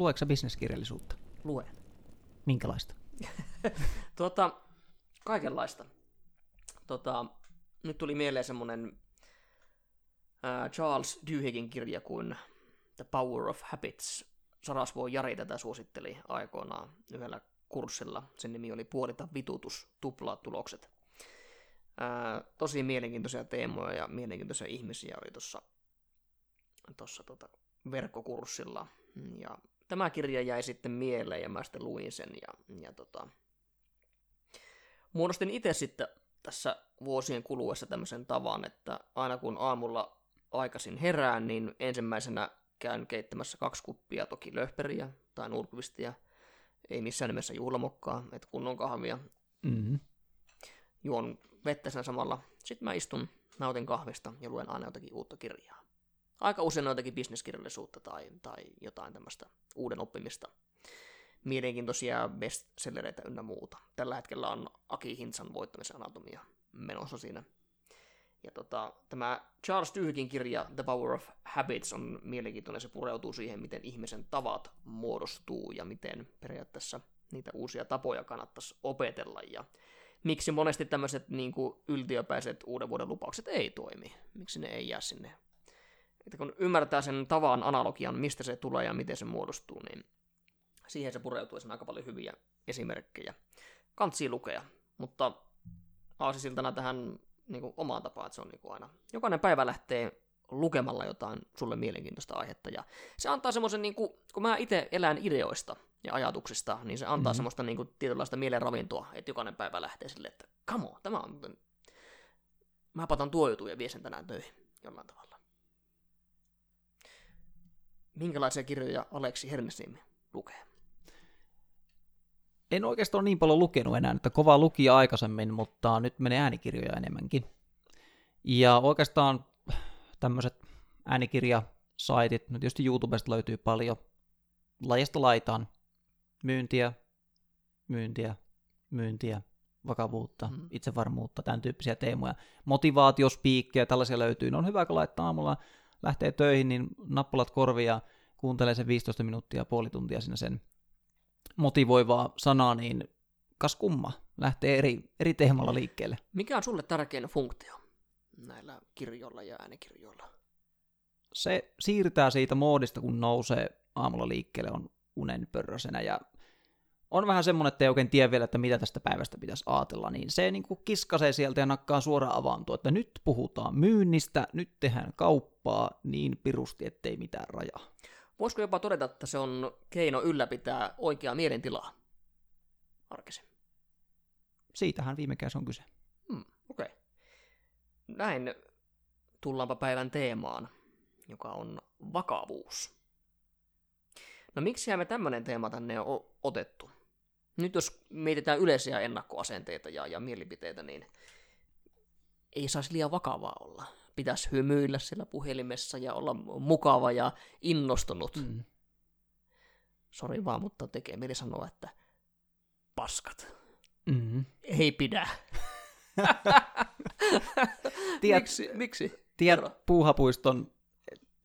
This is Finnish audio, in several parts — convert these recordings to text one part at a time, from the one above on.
lueeko sä bisneskirjallisuutta? Lue. Minkälaista? Tuota, kaikenlaista. Tota, nyt tuli mieleen semmonen äh, Charles Duhiggin kirja kuin The Power of Habits. Sarasvuo Jari tätä suositteli aikoinaan yhdellä kurssilla. Sen nimi oli Puolita vitutus, tuplaa tulokset. Ää, tosi mielenkiintoisia teemoja ja mielenkiintoisia ihmisiä oli tuossa tossa, tota, verkkokurssilla. Ja tämä kirja jäi sitten mieleen ja mä sitten luin sen. Ja, ja tota, muodostin itse sitten tässä vuosien kuluessa tämmöisen tavan, että aina kun aamulla aikaisin herään, niin ensimmäisenä käyn keittämässä kaksi kuppia, toki löhperiä tai nurkvistia, ei missään nimessä juhlamokkaa, että kunnon kahvia. Mm-hmm. Juon vettä sen samalla. Sitten mä istun, nautin kahvista ja luen aina jotakin uutta kirjaa. Aika usein on jotakin bisneskirjallisuutta tai, tai jotain tämmöistä uuden oppimista. Mielenkiintoisia bestsellereitä ynnä muuta. Tällä hetkellä on Aki Hintsan voittamisen anatomia menossa siinä. Ja tota, tämä Charles Duhiggin kirja The Power of Habits on mielenkiintoinen. Se pureutuu siihen, miten ihmisen tavat muodostuu ja miten periaatteessa niitä uusia tapoja kannattaisi opetella. Ja miksi monesti tämmöiset niin yltiöpäiset uuden vuoden lupaukset ei toimi. Miksi ne ei jää sinne. Että kun ymmärtää sen tavan analogian, mistä se tulee ja miten se muodostuu, niin siihen se pureutuu aika paljon hyviä esimerkkejä. Kantsii lukea, mutta aasisiltana tähän niin kuin omaan tapaan, että se on niin kuin aina, jokainen päivä lähtee lukemalla jotain sulle mielenkiintoista aihetta, ja se antaa semmoisen, niin kuin, kun mä itse elän ideoista ja ajatuksista, niin se antaa mm-hmm. semmoista niin kuin, tietynlaista mielenravintoa, että jokainen päivä lähtee silleen, että come on, tämä on, mä patan tuo jutu ja vie sen tänään töihin jollain tavalla. Minkälaisia kirjoja Aleksi Hernesniemi lukee? En oikeastaan niin paljon lukenut enää, että kovaa luki aikaisemmin, mutta nyt menee äänikirjoja enemmänkin. Ja oikeastaan tämmöiset äänikirjasaitit, no tietysti YouTubesta löytyy paljon lajista laitaan myyntiä, myyntiä, myyntiä, vakavuutta, mm. itsevarmuutta, tämän tyyppisiä teemoja. Motivaatiospiikkejä, tällaisia löytyy. Ne on hyvä, kun laittaa aamulla lähtee töihin, niin nappulat korvia ja kuuntelee sen 15 minuuttia, puoli tuntia sinne sen motivoivaa sanaa, niin kas kumma, lähtee eri, eri teemalla liikkeelle. Mikä on sulle tärkein funktio näillä kirjoilla ja äänikirjoilla? Se siirtää siitä moodista, kun nousee aamulla liikkeelle, on unen pörrösenä ja on vähän semmoinen, että ei oikein tiedä vielä, että mitä tästä päivästä pitäisi ajatella, niin se niin kuin kiskasee sieltä ja nakkaa suoraan avaantua, että nyt puhutaan myynnistä, nyt tehdään kauppaa niin pirusti, ettei mitään rajaa. Voisiko jopa todeta, että se on keino ylläpitää oikeaa mielentilaa arkisin? Siitähän viime kädessä on kyse. Hmm, Okei. Okay. Näin tullaanpa päivän teemaan, joka on vakavuus. No miksi me tämmöinen teema tänne on otettu? Nyt jos mietitään yleisiä ennakkoasenteita ja, ja mielipiteitä, niin ei saisi liian vakavaa olla pitäisi hymyillä siellä puhelimessa ja olla mukava ja innostunut. Mm. Sori vaan, mutta tekee mieli sanoa, että paskat. Mm. Ei pidä. tiedät, miksi? miksi? Tiedät puuhapuiston,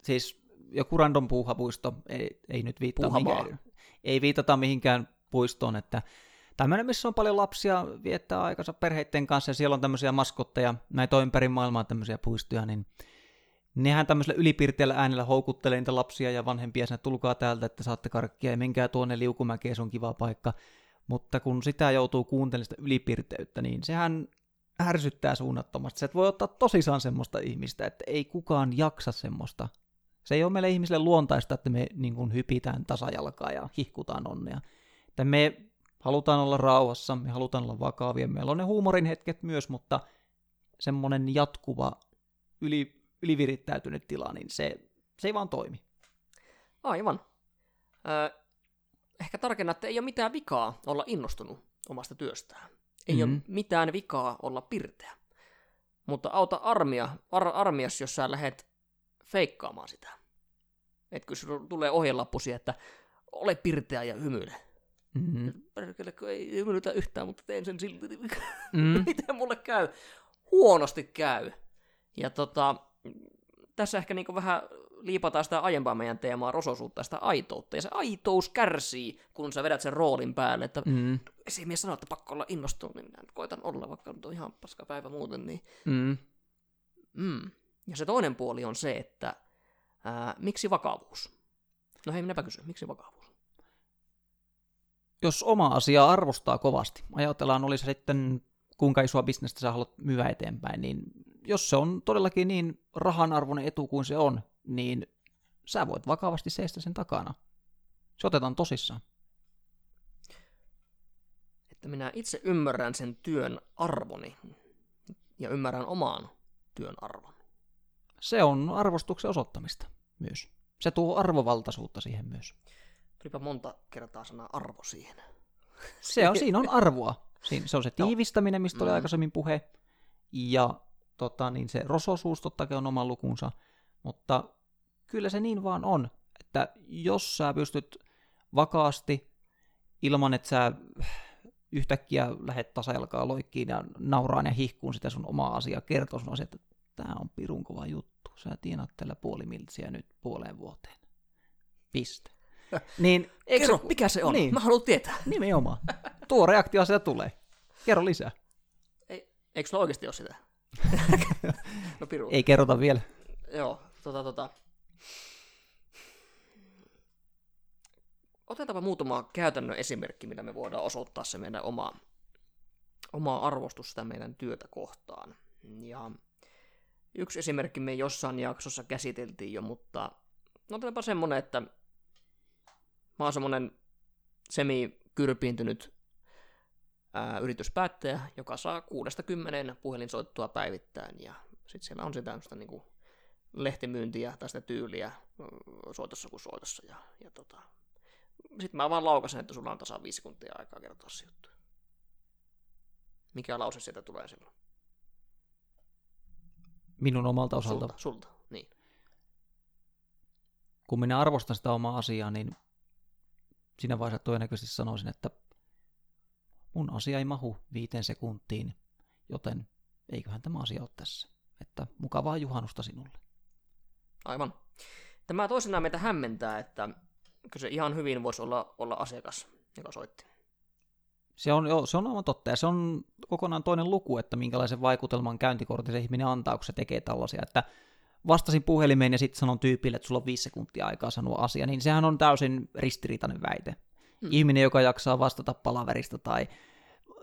siis joku random puuhapuisto, ei, ei nyt viittaa mihinkään, ei viitata mihinkään puistoon, että tämmöinen, missä on paljon lapsia, viettää aikansa perheiden kanssa ja siellä on tämmöisiä maskotteja, näitä on ympäri maailmaa tämmöisiä puistoja, niin nehän tämmöisellä ylipirteellä äänellä houkuttelee niitä lapsia ja vanhempia sinne, tulkaa täältä, että saatte karkkia ja menkää tuonne liukumäkeen, se on kiva paikka. Mutta kun sitä joutuu kuuntelemaan sitä ylipirteyttä, niin sehän ärsyttää suunnattomasti. Sä et voi ottaa tosissaan semmoista ihmistä, että ei kukaan jaksa semmoista. Se ei ole meille ihmisille luontaista, että me niin kuin hypitään tasajalkaa ja hihkutaan onnea. Että me halutaan olla rauhassa, me halutaan olla vakavia, meillä on ne huumorin hetket myös, mutta semmoinen jatkuva, yli, ylivirittäytynyt tila, niin se, se ei vaan toimi. Aivan. Ehkä tarkenna, että ei ole mitään vikaa olla innostunut omasta työstään. Ei mm-hmm. ole mitään vikaa olla pirteä. Mutta auta armia, ar- armias, jos sä lähet feikkaamaan sitä. Että kun tulee ohjelappusi, että ole pirteä ja hymyile. Mm-hmm. Perkele, kun ei hymyilytä yhtään, mutta teen sen silti. Mm-hmm. Miten mulle käy? Huonosti käy. Ja tota, tässä ehkä niinku vähän liipataan sitä aiempaa meidän teemaa, rososuutta, sitä aitoutta, ja se aitous kärsii, kun sä vedät sen roolin päälle, että Mm. esimies sanoo, että pakko olla innostunut, niin minä nyt koitan olla, vaikka nyt on ihan paska päivä muuten, niin Mm. mm. Ja se toinen puoli on se, että ää, miksi vakavuus? No hei, minäpä kysyn, miksi vakavuus? Jos oma asia arvostaa kovasti, ajatellaan oli se sitten kuinka isoa bisnestä sä haluat myydä eteenpäin, niin jos se on todellakin niin rahanarvoinen etu kuin se on, niin sä voit vakavasti seistä sen takana. Se otetaan tosissaan. Että minä itse ymmärrän sen työn arvoni ja ymmärrän omaan työn arvon. Se on arvostuksen osoittamista myös. Se tuo arvovaltaisuutta siihen myös. Tulipa monta kertaa sana arvo siihen. Se on, siinä on arvoa. Siinä, se on se tiivistäminen, mistä oli Mm. aikaisemmin puhe. Ja tota, niin se rososuus totta on oma lukunsa. Mutta kyllä se niin vaan on, että jos sä pystyt vakaasti, ilman että sä yhtäkkiä lähdet tasajalkaa loikkiin ja nauraan ja hihkuun sitä sun omaa asiaa, kertoo sun asiaa, että tämä on pirun kova juttu. Sä tienat tällä puoli miltsiä nyt puoleen vuoteen. Piste. Niin, eikö Kerro, se, mikä se on? Niin. Mä haluan tietää. Nimenomaan. Tuo reaktio sieltä tulee. Kerro lisää. Eikö sulla oikeasti ole sitä? no piru. Ei kerrota vielä. Joo, tota tota. Otetaanpa muutama käytännön esimerkki, millä me voidaan osoittaa se meidän oma, oma arvostus sitä meidän työtä kohtaan. Ja yksi esimerkki me jossain jaksossa käsiteltiin jo, mutta no otetaanpa semmonen, että mä oon semmonen semi-kyrpiintynyt ää, yrityspäättäjä, joka saa kuudesta kymmeneen puhelinsoittoa päivittäin, ja sitten siellä on sitä tämmöistä niinku lehtimyyntiä tai sitä tyyliä soitossa kuin soitossa, ja, ja tota, sitten mä vaan laukasen, että sulla on tasan viisi sekuntia aikaa kertoa se juttu. Mikä lause sieltä tulee silloin? Minun omalta osalta. Sulta, sulta, niin. Kun minä arvostan sitä omaa asiaa, niin siinä vaiheessa todennäköisesti sanoisin, että mun asia ei mahu viiteen sekuntiin, joten eiköhän tämä asia ole tässä. Että mukavaa juhannusta sinulle. Aivan. Tämä toisenaan meitä hämmentää, että kyllä se ihan hyvin voisi olla, olla asiakas, joka soitti. Se on, joo, se on aivan totta, ja se on kokonaan toinen luku, että minkälaisen vaikutelman käyntikortin se ihminen antaa, kun se tekee tällaisia, että vastasin puhelimeen ja sitten sanon tyypille, että sulla on viisi sekuntia aikaa sanoa asia, niin sehän on täysin ristiriitainen väite. Hmm. Ihminen, joka jaksaa vastata palaverista tai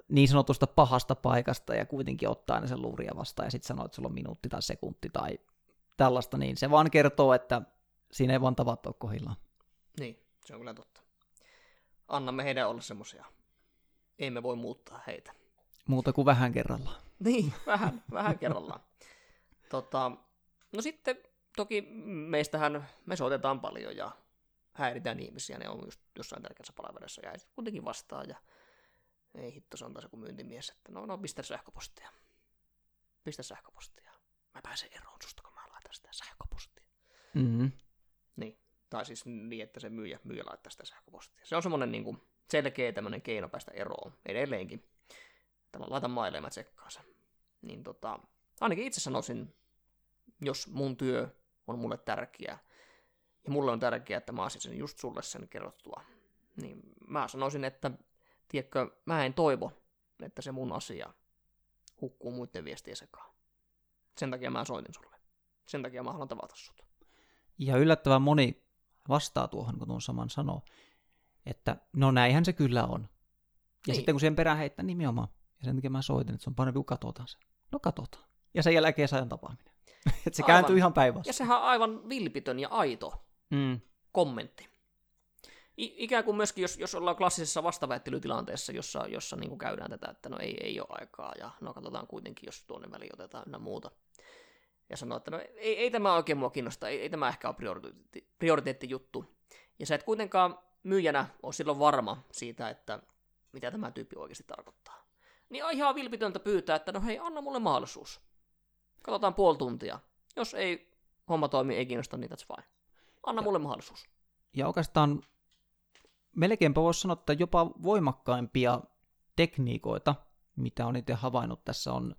niin sanotusta pahasta paikasta ja kuitenkin ottaa aina sen luuria vastaan ja sitten sanoo, että sulla on minuutti tai sekunti tai tällaista, niin se vaan kertoo, että siinä ei vaan tavat ole kohdillaan. Niin, se on kyllä totta. Annamme heidän olla semmoisia. Emme voi muuttaa heitä. Muuta kuin vähän kerrallaan. Niin, vähän, vähän kerrallaan. Tota, no sitten toki meistähän me soitetaan paljon ja häiritään ihmisiä, ne on just jossain tärkeässä palaverissa ja kuitenkin vastaa ja ei hitto, se on taas joku myyntimies, että no, no pistä sähköpostia. Pistä sähköpostia. Mä pääsen eroon susta, kun mä laitan sitä sähköpostia. Mm-hmm. Niin, tai siis niin, että se myyjä, myyjä laittaa sitä sähköpostia. Se on semmoinen niin kuin selkeä tämmöinen keino päästä eroon edelleenkin. Tällä laita maille ja mä tsekkaan sen. Niin tota, ainakin itse sanoisin, jos mun työ on mulle tärkeä, ja mulle on tärkeää, että mä saisin just sulle sen kerrottua, niin mä sanoisin, että tiedätkö, mä en toivo, että se mun asia hukkuu muiden viestien sekaan. Sen takia mä soitin sulle. Sen takia mä haluan tavata sut. Ja yllättävän moni vastaa tuohon, kun tuon saman sanoo, että no näinhän se kyllä on. Ja Niin. sitten kun siihen perään heittää nimenomaan, ja sen takia mä soitin, että se on parempi kuin katsotaan se. No katsotaan. Ja sen jälkeen sajan tapaaminen. että se Aivan. kääntyy ihan Ja päinvastoin. sehän on aivan vilpitön ja aito Mm. kommentti. I- ikään kuin myöskin, jos, jos ollaan klassisessa vastaväittelytilanteessa, jossa, jossa niin kuin käydään tätä, että no ei, ei ole aikaa, ja no katsotaan kuitenkin, jos tuonne väliin otetaan ynnä muuta. Ja sanoo, että no ei, ei tämä oikein mua kiinnosta, ei, ei tämä ehkä ole prioriteetti, prioriteettijuttu. Ja sä et kuitenkaan myyjänä ole silloin varma siitä, että mitä tämä tyyppi oikeasti tarkoittaa. Niin on ihan vilpitöntä pyytää, että no hei, anna mulle mahdollisuus. Katsotaan puoli tuntia. Jos ei homma toimi, ei kiinnosta, niin that's fine. Anna mulle mahdollisuus. Ja oikeastaan melkeinpä voisi sanoa, että jopa voimakkaimpia tekniikoita, mitä on itse havainnut tässä, on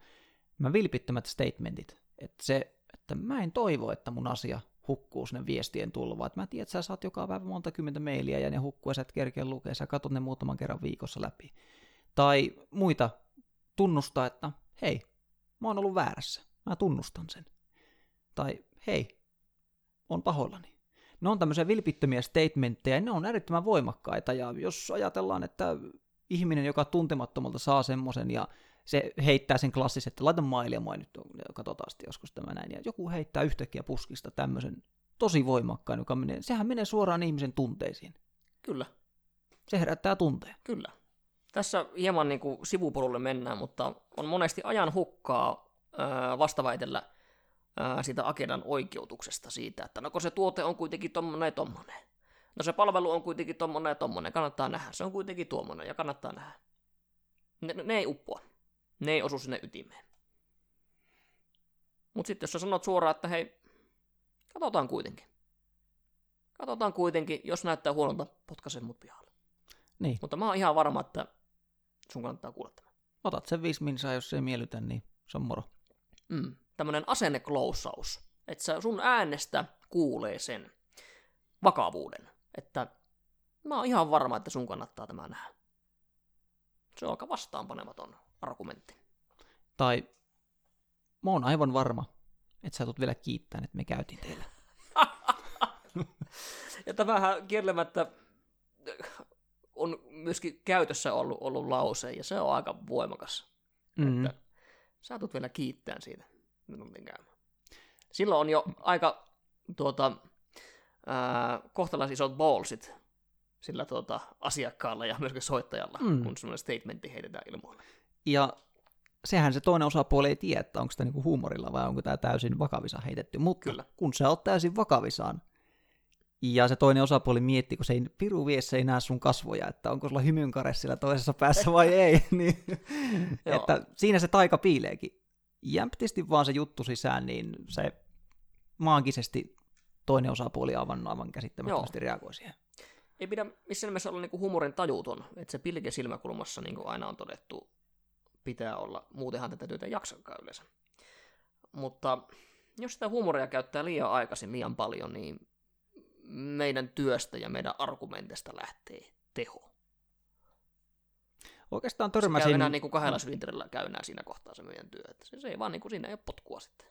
nämä vilpittömät statementit. Että se, että mä en toivo, että mun asia hukkuu sinne viestien tulvaan. Mä tiedän, että sä saat joka päivä monta kymmentä mailia ja ne hukkuu ja sä et kerkeä lukea, sä katsot ne muutaman kerran viikossa läpi. Tai muita tunnustaa, että hei, mä oon ollut väärässä, mä tunnustan sen. Tai hei, on pahoillani. Ne on tämmöisiä vilpittömiä statementteja, ne on äärettömän voimakkaita, ja jos ajatellaan, että ihminen, joka tuntemattomalta saa semmoisen, ja se heittää sen klassisen, että laita mailia, moi nyt, katsotaan sitten joskus tämä näin, ja joku heittää yhtäkkiä puskista tämmöisen tosi voimakkaan, joka menee, sehän menee suoraan ihmisen tunteisiin. Kyllä. Se herättää tunteen. Kyllä. Tässä hieman niin kuin sivupolulle mennään, mutta on monesti ajan hukkaa vastaväitellä siitä Agendan oikeutuksesta siitä, että no kun se tuote on kuitenkin tommonen ja tommonen. No se palvelu on kuitenkin tommonen ja tommonen, kannattaa nähdä. Se on kuitenkin tuommoinen ja kannattaa nähdä. Ne, ne ei uppoa. Ne ei osu sinne ytimeen. Mutta sitten jos sä sanot suoraan, että hei, katsotaan kuitenkin. Katsotaan kuitenkin, jos näyttää huonolta, potkaisen mut pihalle. Niin. Mutta mä oon ihan varma, että sun kannattaa kuulla tämä. Otat sen viisi minsaa, jos se ei miellytä, niin se on moro. Mm. Tämmönen asenneklousaus. Että sun äänestä kuulee sen vakavuuden. Että mä oon ihan varma, että sun kannattaa tämä nähdä. Se on aika vastaanpanematon argumentti. Tai mä oon aivan varma, että sä tulet vielä kiittää, että me käytiin teillä. ja tämähän kiellemättä on myöskin käytössä ollut, ollut lause, ja se on aika voimakas. Mm-hmm. Että sä tulet vielä kiittää siitä minuutin käymään. Silloin on jo aika tuota, ää, kohtalaisisot ballsit sillä tuota, asiakkaalla ja myöskin soittajalla, mm. kun semmoinen statementti heitetään ilmoille. Ja sehän se toinen osapuoli ei tiedä, että onko tämä niinku huumorilla vai onko tämä täysin vakavisaan heitetty. Mutta Kyllä. kun sä oot täysin vakavisaan, ja se toinen osapuoli miettii, kun se ei, piru viessä ei näe sun kasvoja, että onko sulla hymynkare sillä toisessa päässä vai ei, niin että siinä se taika piileekin. Jämptisti vaan se juttu sisään, niin se maagisesti toinen osapuoli aivan, aivan käsittämättömästi reagoi siihen. Ei pidä missään nimessä olla niinku humorin tajuton, että se pilke silmäkulmassa, niin kuin aina on todettu, pitää olla, muutenhan tätä työtä jaksakaan yleensä. Mutta jos sitä huumoria käyttää liian aikaisin, liian paljon, niin meidän työstä ja meidän argumentista lähtee teho. Oikeastaan törmäsin... Se käy enää niin kuin kahdella sylinterillä käy enää siinä kohtaa se meidän työ. Että se, se ei vaan niin kuin, siinä ei ole potkua sitten.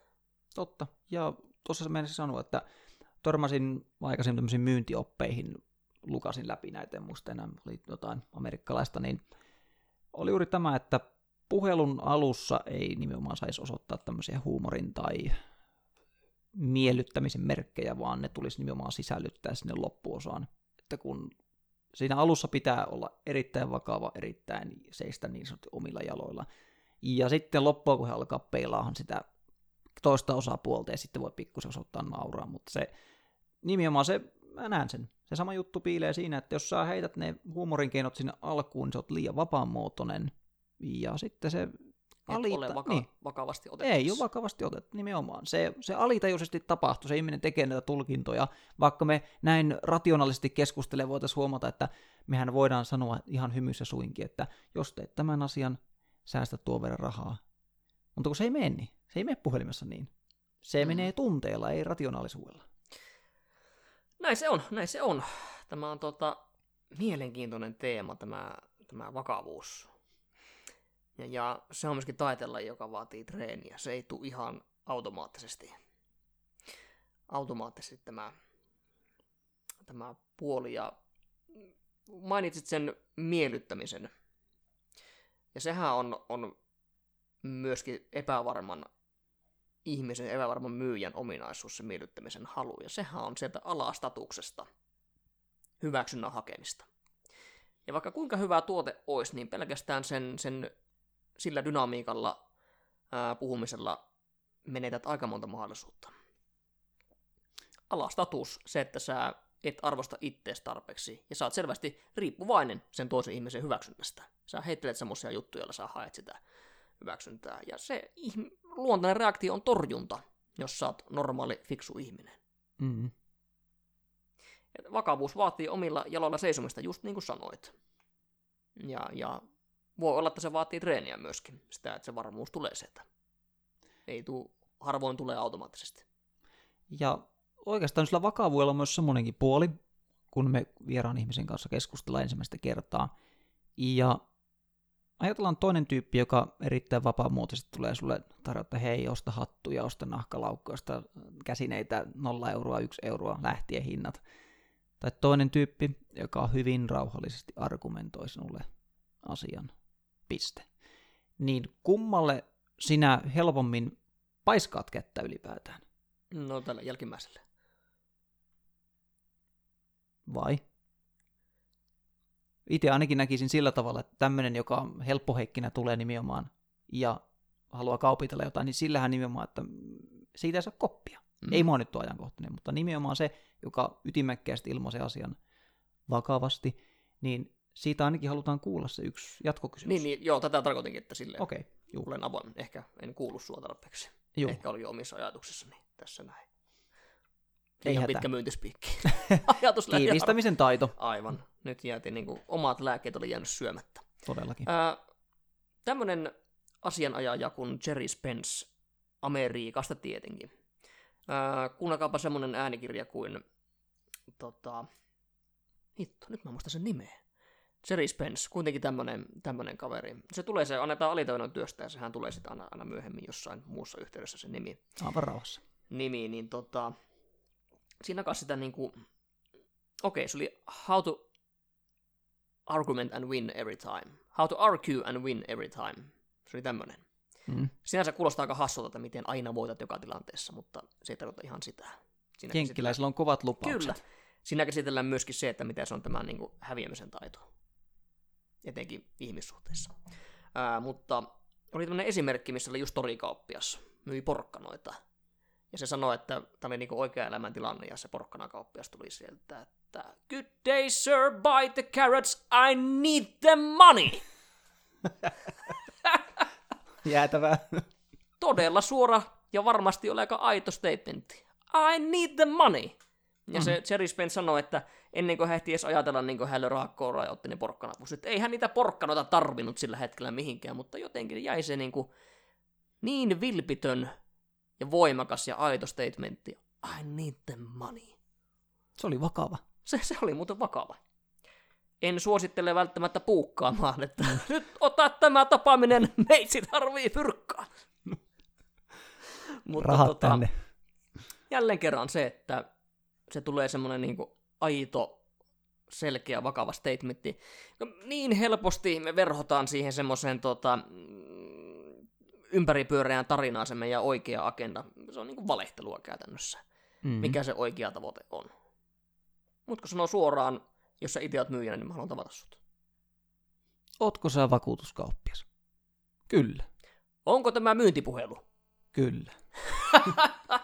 Totta. Ja tuossa menisin sanoa, että törmäsin aikaisemmin tämmöisiin myyntioppeihin, lukasin läpi näitä, en muista enää, oli jotain amerikkalaista, niin oli juuri tämä, että puhelun alussa ei nimenomaan saisi osoittaa tämmöisiä huumorin tai miellyttämisen merkkejä, vaan ne tulisi nimenomaan sisällyttää sinne loppuosaan. Että kun siinä alussa pitää olla erittäin vakava, erittäin seistä niin sanotusti omilla jaloilla. Ja sitten loppua, kun he alkaa peilaahan sitä toista osapuolta, ja sitten voi pikkusen osoittaa nauraa, mutta se nimenomaan se, mä näen sen, se sama juttu piilee siinä, että jos sä heität ne huumorin keinot sinne alkuun, niin se on liian vapaanmuotoinen, ja sitten se alita, ole vaka- niin. vakavasti otettu. Ei ole vakavasti otettu, nimenomaan. Se, se alitajuisesti tapahtuu, se ihminen tekee näitä tulkintoja. Vaikka me näin rationaalisesti keskustele voitaisiin huomata, että mehän voidaan sanoa ihan hymyssä suinkin, että jos teet tämän asian, säästä tuon verran rahaa. Mutta kun se ei mene niin, se ei mene puhelimessa niin. Se mm. menee tunteella, ei rationaalisuudella. Näin se on, näin se on. Tämä on tota, mielenkiintoinen teema, tämä, tämä vakavuus ja, ja se on myöskin taitella, joka vaatii treeniä. Se ei tule ihan automaattisesti. Automaattisesti tämä, tämä puoli. Ja mainitsit sen miellyttämisen. Ja sehän on, on myöskin epävarman ihmisen, epävarman myyjän ominaisuus, se miellyttämisen halu. Ja sehän on sieltä alastatuksesta hyväksynnän hakemista. Ja vaikka kuinka hyvä tuote olisi, niin pelkästään sen, sen sillä dynamiikalla ää, puhumisella menetät aika monta mahdollisuutta. Alastatus, se, että sä et arvosta ittees tarpeeksi, ja sä oot selvästi riippuvainen sen toisen ihmisen hyväksynnästä. Sä heittelet semmoisia juttuja, joilla sä haet sitä hyväksyntää, ja se ihm- luontainen reaktio on torjunta, jos sä oot normaali, fiksu ihminen. Mm-hmm. vakavuus vaatii omilla jaloilla seisomista, just niin kuin sanoit. Ja, ja voi olla, että se vaatii treeniä myöskin, sitä, että se varmuus tulee sieltä. Ei tuu, harvoin tulee automaattisesti. Ja oikeastaan sillä vakavuudella on myös semmoinenkin puoli, kun me vieraan ihmisen kanssa keskustellaan ensimmäistä kertaa. Ja ajatellaan toinen tyyppi, joka erittäin vapaamuotoisesti tulee sulle tarjota, hei, osta hattuja, osta nahkalaukkuja, osta käsineitä, nolla euroa, yksi euroa, lähtien hinnat. Tai toinen tyyppi, joka hyvin rauhallisesti argumentoi sinulle asian, piste. Niin kummalle sinä helpommin paiskaat kättä ylipäätään? No tällä jälkimmäisellä. Vai? Itse ainakin näkisin sillä tavalla, että tämmöinen, joka helppoheikkinä tulee nimenomaan ja haluaa kaupitella jotain, niin sillähän nimenomaan, että siitä ei saa koppia. Mm. Ei mua nyt ole ajankohtainen, mutta nimenomaan se, joka ytimekkäästi ilmaisee asian vakavasti, niin siitä ainakin halutaan kuulla se yksi jatkokysymys. Niin, niin joo, tätä tarkoitinkin, että silleen Okei, okay, olen avoin. Ehkä en kuulu sua tarpeeksi. Juu. Ehkä oli jo omissa ajatuksissani tässä näin. Ei ihan pitkä myyntispiikki. Ajatus lähti Tiivistämisen taito, Aivan. Nyt jäätiin niin kuin, omat lääkkeet oli jäänyt syömättä. todellakin. Ää, tämmönen asianajaja kuin Jerry Spence, Amerikasta tietenkin. Ää, kuunnelkaapa semmonen äänikirja kuin, tota, hitto, nyt mä muistan sen nimeä. Jerry Spence, kuitenkin tämmönen, tämmönen kaveri. Se tulee, se annetaan alitaidon työstä ja sehän tulee sitten aina, aina myöhemmin jossain muussa yhteydessä se nimi Aivan rauhassa. nimi, niin tota, siinä kanssa sitä niinku, okei, okay, se oli How to Argument and Win Every Time. How to Argue and Win Every Time. Se oli tämmönen. Mm. Sinänsä kuulostaa aika hassulta, että miten aina voitat joka tilanteessa, mutta se ei tarkoita ihan sitä. Siinä Jenkkiläisillä on kovat lupaukset. Kyllä. Siinä käsitellään myöskin se, että miten se on tämä niin kuin, häviämisen taito. Etenkin ihmissuhteissa. Ää, mutta oli tämmöinen esimerkki, missä oli just torikauppias, myi porkkanoita. Ja se sanoi, että tämä oli niin oikea elämän tilanne, ja se porkkanakauppias tuli sieltä, että Good day, sir, buy the carrots, I need the money! Jäätävää. Todella suora ja varmasti oli aika aito statementti. I need the money! Ja Mm. se Jerry Spence sanoi, että ennen kuin hän ehti edes ajatella niin kuin raakkoa ja otti ne porkkanapussit. Ei hän niitä porkkanoita tarvinnut sillä hetkellä mihinkään, mutta jotenkin jäi se niin, kuin niin vilpitön ja voimakas ja aito statementti. I need the money. Se oli vakava. Se, se oli muuten vakava. En suosittele välttämättä puukkaamaan, että nyt ota tämä tapaaminen, meitsi tarvii fyrkkaa. Mutta Rahat tota, tänne. jälleen kerran se, että se tulee semmoinen niin aito, selkeä, vakava statementti. Niin helposti me verhotaan siihen semmoiseen tota, mm, ympäripyöreään tarinaan se meidän oikea agenda. Se on niin kuin valehtelua käytännössä, Mm. mikä se oikea tavoite on. Mutta kun sanoo suoraan, jos sä itse oot myyjänä, niin mä haluan tavata sut. Ootko sä vakuutuskauppias? Kyllä. Onko tämä myyntipuhelu? Kyllä.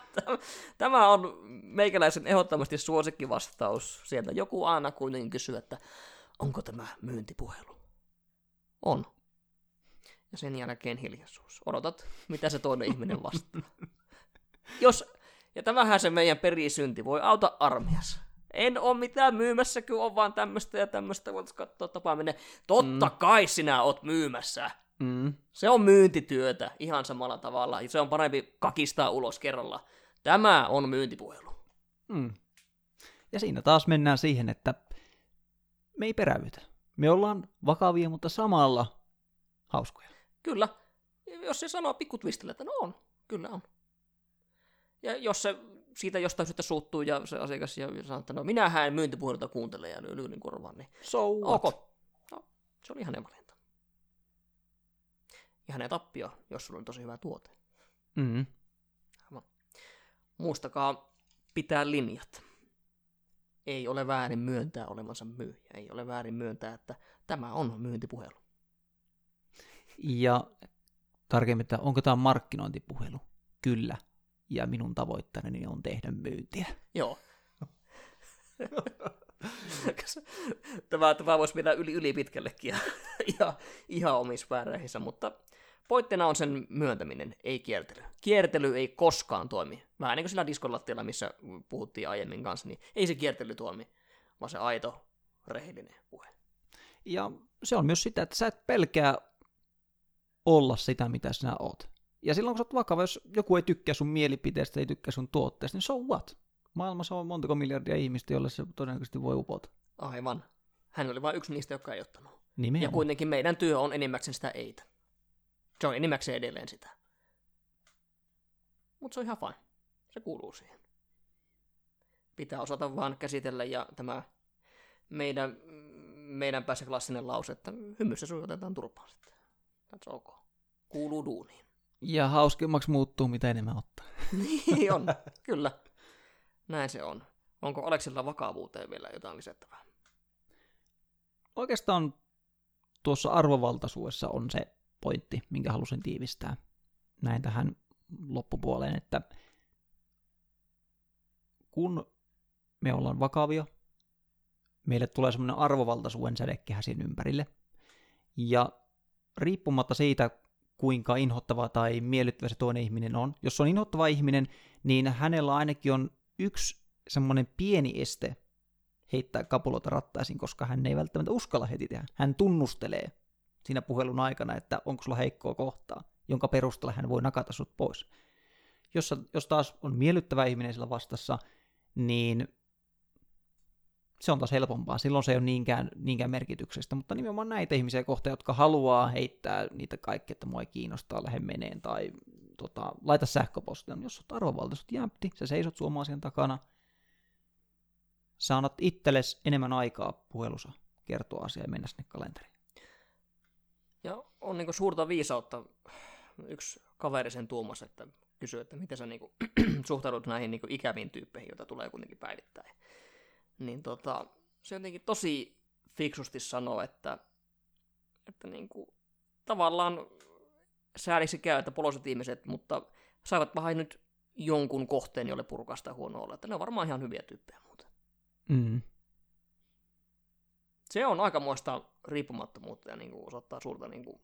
Tämä on meikäläisen ehdottomasti suosikkivastaus. Sieltä joku aina kuitenkin kysyy, että onko tämä myyntipuhelu? On. Ja sen jälkeen hiljaisuus. Odotat, mitä se toinen ihminen vastaa. Jos, ja tämähän se meidän perisynti voi auta armias. En oo mitään myymässä, kun on vaan tämmöistä ja tämmöistä, voitaisiin katsoa tapaaminen. Totta mm. kai sinä oot myymässä. Mm. Se on myyntityötä ihan samalla tavalla. Se on parempi kakistaa ulos kerralla. Tämä on myyntipuhelu. Mm. Ja siinä taas mennään siihen, että me ei peräytä. Me ollaan vakavia, mutta samalla hauskoja. Kyllä. Jos se sanoo pikkutwistille, että no on, kyllä on. Ja jos se siitä jostain syystä suuttuu ja se asiakas ja sanoo, että no minähän en myyntipuhelta kuuntele ja lyö lyylin korvaan, niin So what? ok. No, se oli hänen valinta. Ja hänen tappio, jos sulla on tosi hyvä tuote. Mm. Muistakaa pitää linjat. Ei ole väärin myöntää olevansa myyjä. Ei ole väärin myöntää, että tämä on myyntipuhelu. Ja tarkemmin, että onko tämä markkinointipuhelu? Kyllä. Ja minun tavoitteeni on tehdä myyntiä. Joo. tämä, tämä voisi mennä yli, yli pitkällekin ja, ja ihan omissa mutta pointtina on sen myöntäminen, ei kiertely. Kiertely ei koskaan toimi. Vähän niin kuin sillä diskolattialla, missä puhuttiin aiemmin kanssa, niin ei se kiertely toimi, vaan se aito, rehellinen puhe. Ja se on myös sitä, että sä et pelkää olla sitä, mitä sinä oot. Ja silloin kun sä oot vakava, jos joku ei tykkää sun mielipiteestä, ei tykkää sun tuotteesta, niin so what? Maailmassa on montako miljardia ihmistä, jolle se todennäköisesti voi upota. Aivan. Hän oli vain yksi niistä, joka ei ottanut. Nimenomaan. Ja kuitenkin meidän työ on enimmäkseen sitä eitä. Se on enimmäkseen edelleen sitä. Mutta se on ihan fine. Se kuuluu siihen. Pitää osata vaan käsitellä ja tämä meidän, meidän päässä klassinen lause, että hymyssä sujutetaan turpaan sitten. That's ok. Kuuluu duuniin. Ja hauskemmaksi muuttuu, mitä enemmän ottaa. niin on, kyllä. Näin se on. Onko Aleksilla vakavuuteen vielä jotain lisättävää? Oikeastaan tuossa arvovaltaisuudessa on se pointti, minkä halusin tiivistää näin tähän loppupuoleen, että kun me ollaan vakavia, meille tulee semmoinen arvovaltaisuuden sädekehä siinä ympärille, ja riippumatta siitä, kuinka inhottava tai miellyttävä se toinen ihminen on, jos on inhottava ihminen, niin hänellä ainakin on yksi semmoinen pieni este heittää kapulota rattaisiin, koska hän ei välttämättä uskalla heti tehdä. Hän tunnustelee siinä puhelun aikana, että onko sulla heikkoa kohtaa, jonka perusteella hän voi nakata sut pois. Jos, jos taas on miellyttävä ihminen sillä vastassa, niin se on taas helpompaa. Silloin se ei ole niinkään, niinkään merkityksestä, mutta nimenomaan näitä ihmisiä kohtaan, jotka haluaa heittää niitä kaikkea, että mua ei kiinnostaa, lähde meneen tai tota, laita sähköpostia. Jos olet arvovaltaisut jämpti, sä seisot suomaa asian takana, sä annat itsellesi enemmän aikaa puhelussa kertoa asiaa ja mennä sinne kalenteriin. Ja on niin suurta viisautta. Yksi kaveri sen tuomassa, että kysyy, että miten sä niin kuin, suhtaudut näihin niin kuin ikäviin tyyppeihin, joita tulee kuitenkin päivittäin. Niin tota, se jotenkin tosi fiksusti sanoo, että, että niin kuin, tavallaan sääliksi käy, että poloiset ihmiset, mutta saivat vähän nyt jonkun kohteen, jolle purkasta huono olla. Että ne on varmaan ihan hyviä tyyppejä muuten. Mm. Se on aikamoista riippumattomuutta ja niin kuin osoittaa suurta niin kuin,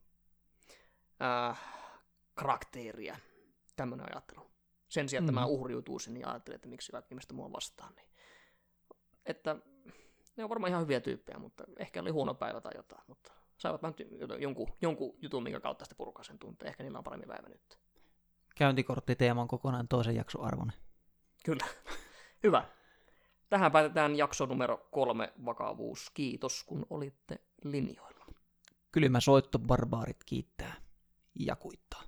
äh, karakteria, tämmöinen ajattelu. Sen sijaan, että mm. mä uhriutuisin ja ajattelin, että miksi kaikki ihmiset mua vastaan. Niin. Että ne on varmaan ihan hyviä tyyppejä, mutta ehkä oli huono päivä tai jotain, mutta saivat vähän jonkun, jonkun jutun, minkä kautta sitten purkaa sen tunteen. Ehkä niillä on paremmin päivä nyt. Käyntikorttiteema on kokonaan toisen jakson arvoinen. Kyllä. Hyvä. Tähän päätetään jakso numero kolme vakavuus. Kiitos, kun olitte linjoilla. Kylmä soitto, barbaarit kiittää ja kuittaa.